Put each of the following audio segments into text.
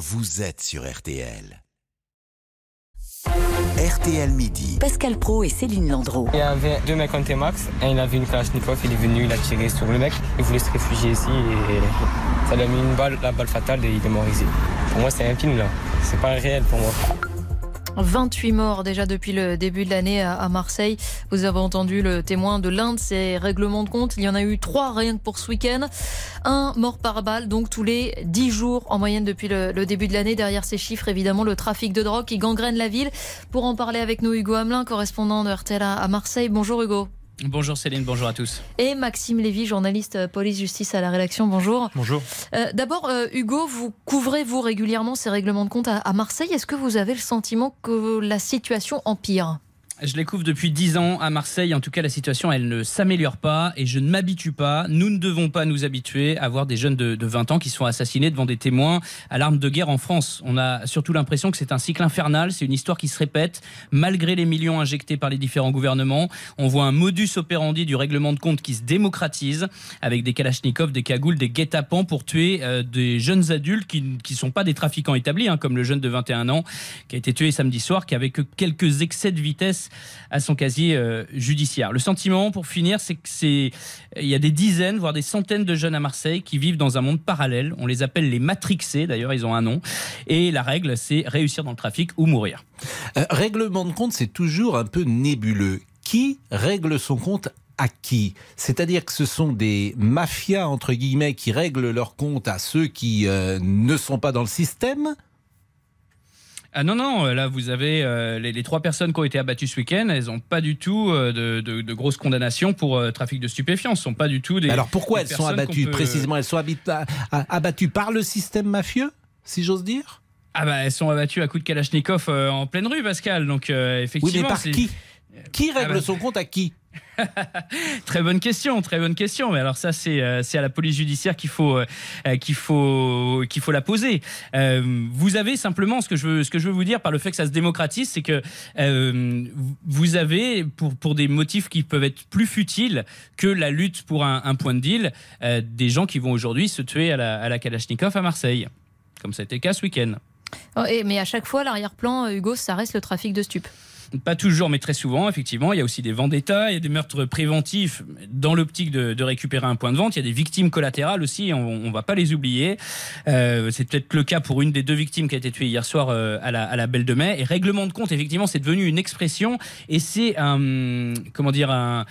vous êtes sur RTL. RTL Midi. Pascal Pro et Céline Landreau. Il y avait deux mecs en T-Max, et il a vu une Kalachnikov, il est venu, il a tiré sur le mec, il voulait se réfugier ici et ça lui a mis une balle, la balle fatale et il est mort ici. Pour moi, c'est un film là, c'est pas réel pour moi. 28 morts déjà depuis le début de l'année à Marseille. Vous avez entendu le témoin de l'un de ces règlements de compte. Il y en a eu trois rien que pour ce week-end. Un mort par balle, donc tous les 10 jours en moyenne depuis le, début de l'année. Derrière ces chiffres, évidemment, le trafic de drogue qui gangrène la ville. Pour en parler avec nous, Hugo Hamelin, correspondant de RTL à Marseille. Bonjour Hugo. Bonjour Céline, bonjour à tous. Et Maxime Lévy, journaliste euh, police-justice à la rédaction, bonjour. Bonjour. Euh, d'abord, euh, Hugo, vous couvrez, vous, régulièrement ces règlements de compte à Marseille. Est-ce que vous avez le sentiment que la situation empire? Je les couvre depuis 10 ans à Marseille. En tout cas, la situation, elle ne s'améliore pas et je ne m'habitue pas. Nous ne devons pas nous habituer à voir des jeunes de, 20 ans qui sont assassinés devant des témoins à l'arme de guerre en France. On a surtout l'impression que c'est un cycle infernal. C'est une histoire qui se répète malgré les millions injectés par les différents gouvernements. On voit un modus operandi du règlement de compte qui se démocratise avec des kalachnikovs, des cagoules, des guet-apens pour tuer euh, des jeunes adultes qui ne sont pas des trafiquants établis, hein, comme le jeune de 21 ans qui a été tué samedi soir, qui avait que quelques excès de vitesse à son casier euh, judiciaire. Le sentiment, pour finir, c'est que c'est il y a des dizaines, voire des centaines de jeunes à Marseille qui vivent dans un monde parallèle. On les appelle les matrixés, d'ailleurs, ils ont un nom. Et la règle, c'est réussir dans le trafic ou mourir. Euh, règlement de compte, c'est toujours un peu nébuleux. Qui règle son compte à qui? C'est-à-dire que ce sont des mafias, entre guillemets, qui règlent leur compte à ceux qui euh, ne sont pas dans le système ah non, non, là vous avez euh, les, trois personnes qui ont été abattues ce week-end, elles n'ont pas du tout euh, de, grosses condamnations pour euh, trafic de stupéfiants. Ce sont pas du tout des. Alors pourquoi elles sont abattues précisément? Elles sont abattues par le système mafieux, si j'ose dire? Ah bah elles sont abattues à coups de Kalachnikov en pleine rue, Pascal. Donc effectivement. Oui, mais par qui? Qui règle ah bah son compte? À qui? très bonne question, très bonne question. Mais alors ça, c'est euh, à la police judiciaire qu'il faut euh, qu'il faut faut la poser. Euh, vous avez simplement ce que je veux ce que je veux vous dire par le fait que ça se démocratise, c'est que vous avez pour pour des motifs qui peuvent être plus futiles que la lutte pour un, point de deal, des gens qui vont aujourd'hui se tuer à la, à la Kalachnikov à Marseille, comme ça a été le cas ce week-end. Oh, mais à chaque fois, l'arrière-plan, Hugo, ça reste le trafic de stupes. Pas toujours, mais très souvent, effectivement. Il y a aussi des vendettas, il y a des meurtres préventifs dans l'optique de, récupérer un point de vente. Il y a des victimes collatérales aussi, on ne va pas les oublier. Euh, c'est peut-être le cas pour une des deux victimes qui a été tuée hier soir euh, à, la, à la Belle de Mai. Et règlement de compte, effectivement, c'est devenu une expression et c'est un, comment dire, un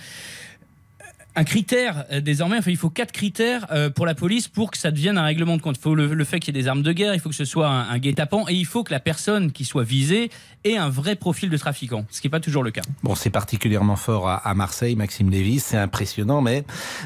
un critère euh, désormais, enfin, il faut quatre critères euh, pour la police pour que ça devienne un règlement de compte. Il faut le, fait qu'il y ait des armes de guerre, il faut que ce soit un, guet-apens et il faut que la personne qui soit visée ait un vrai profil de trafiquant, ce qui n'est pas toujours le cas. Bon, c'est particulièrement fort à, Marseille, Maxime Lévy, c'est impressionnant, mais,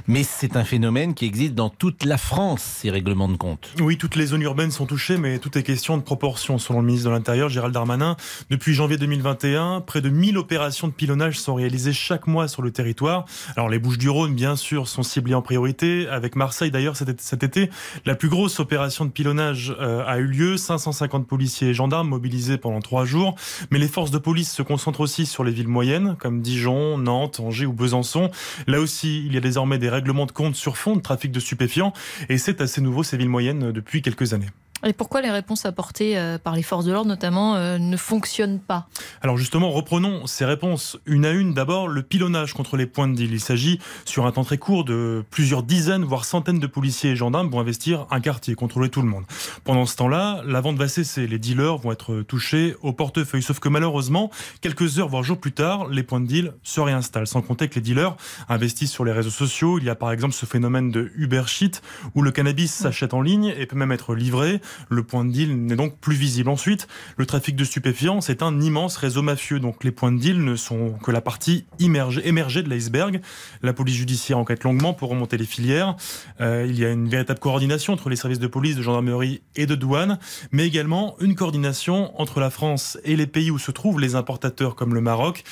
mais c'est un phénomène qui existe dans toute la France, ces règlements de compte. Oui, toutes les zones urbaines sont touchées, mais tout est question de proportion. Selon le ministre de l'Intérieur, Gérald Darmanin, depuis janvier 2021, près de 1000 opérations de pilonnage sont réalisées chaque mois sur le territoire. Alors les Bouches du Rhône, bien sûr, sont ciblés en priorité. Avec Marseille, d'ailleurs, cet, été, la plus grosse opération de pilonnage euh, a eu lieu. 550 policiers et gendarmes mobilisés pendant trois jours. Mais les forces de police se concentrent aussi sur les villes moyennes, comme Dijon, Nantes, Angers ou Besançon. Là aussi, il y a désormais des règlements de compte sur fond de trafic de stupéfiants. Et c'est assez nouveau, ces villes moyennes, depuis quelques années. Et pourquoi les réponses apportées euh, par les forces de l'ordre, notamment, euh, ne fonctionnent pas? Alors justement, reprenons ces réponses une à une. D'abord, le pilonnage contre les points de deal. Il s'agit, sur un temps très court, de plusieurs dizaines, voire centaines de policiers et gendarmes pour investir un quartier, contrôler tout le monde. Pendant ce temps-là, la vente va cesser. Les dealers vont être touchés au portefeuille. Sauf que malheureusement, quelques heures, voire jours plus tard, les points de deal se réinstallent. Sans compter que les dealers investissent sur les réseaux sociaux. Il y a par exemple ce phénomène de Uber Sheet, où le cannabis s'achète en ligne et peut même être livré. Le point de deal n'est donc plus visible. Ensuite, le trafic de stupéfiants, c'est un immense réseau mafieux. Donc les points de deal ne sont que la partie émergée de l'iceberg. La police judiciaire enquête longuement pour remonter les filières. Euh, il y a une véritable coordination entre les services de police, de gendarmerie et de douane, mais également une coordination entre la France et les pays où se trouvent les importateurs comme le Maroc.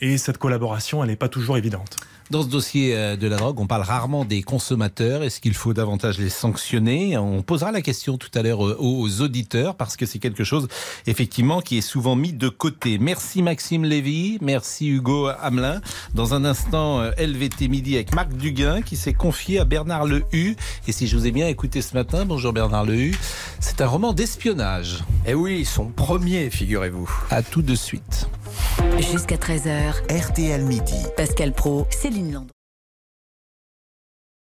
Et cette collaboration, elle n'est pas toujours évidente. Dans ce dossier euh, de la drogue, on parle rarement des consommateurs. Est-ce qu'il faut davantage les sanctionner? On posera la question tout à l'heure euh, aux auditeurs parce que c'est quelque chose effectivement qui est souvent mis de côté. Merci Maxime Lévy, merci Hugo Hamelin. Dans un instant, euh, LVT Midi avec Marc Duguin qui s'est confié à Bernard Lehu. Et si je vous ai bien écouté ce matin, bonjour Bernard Lehu, c'est un roman d'espionnage. Eh oui, son premier, figurez-vous. À tout de suite. Jusqu'à 13h, RTL Midi. Pascal Pro, Céline Landreau.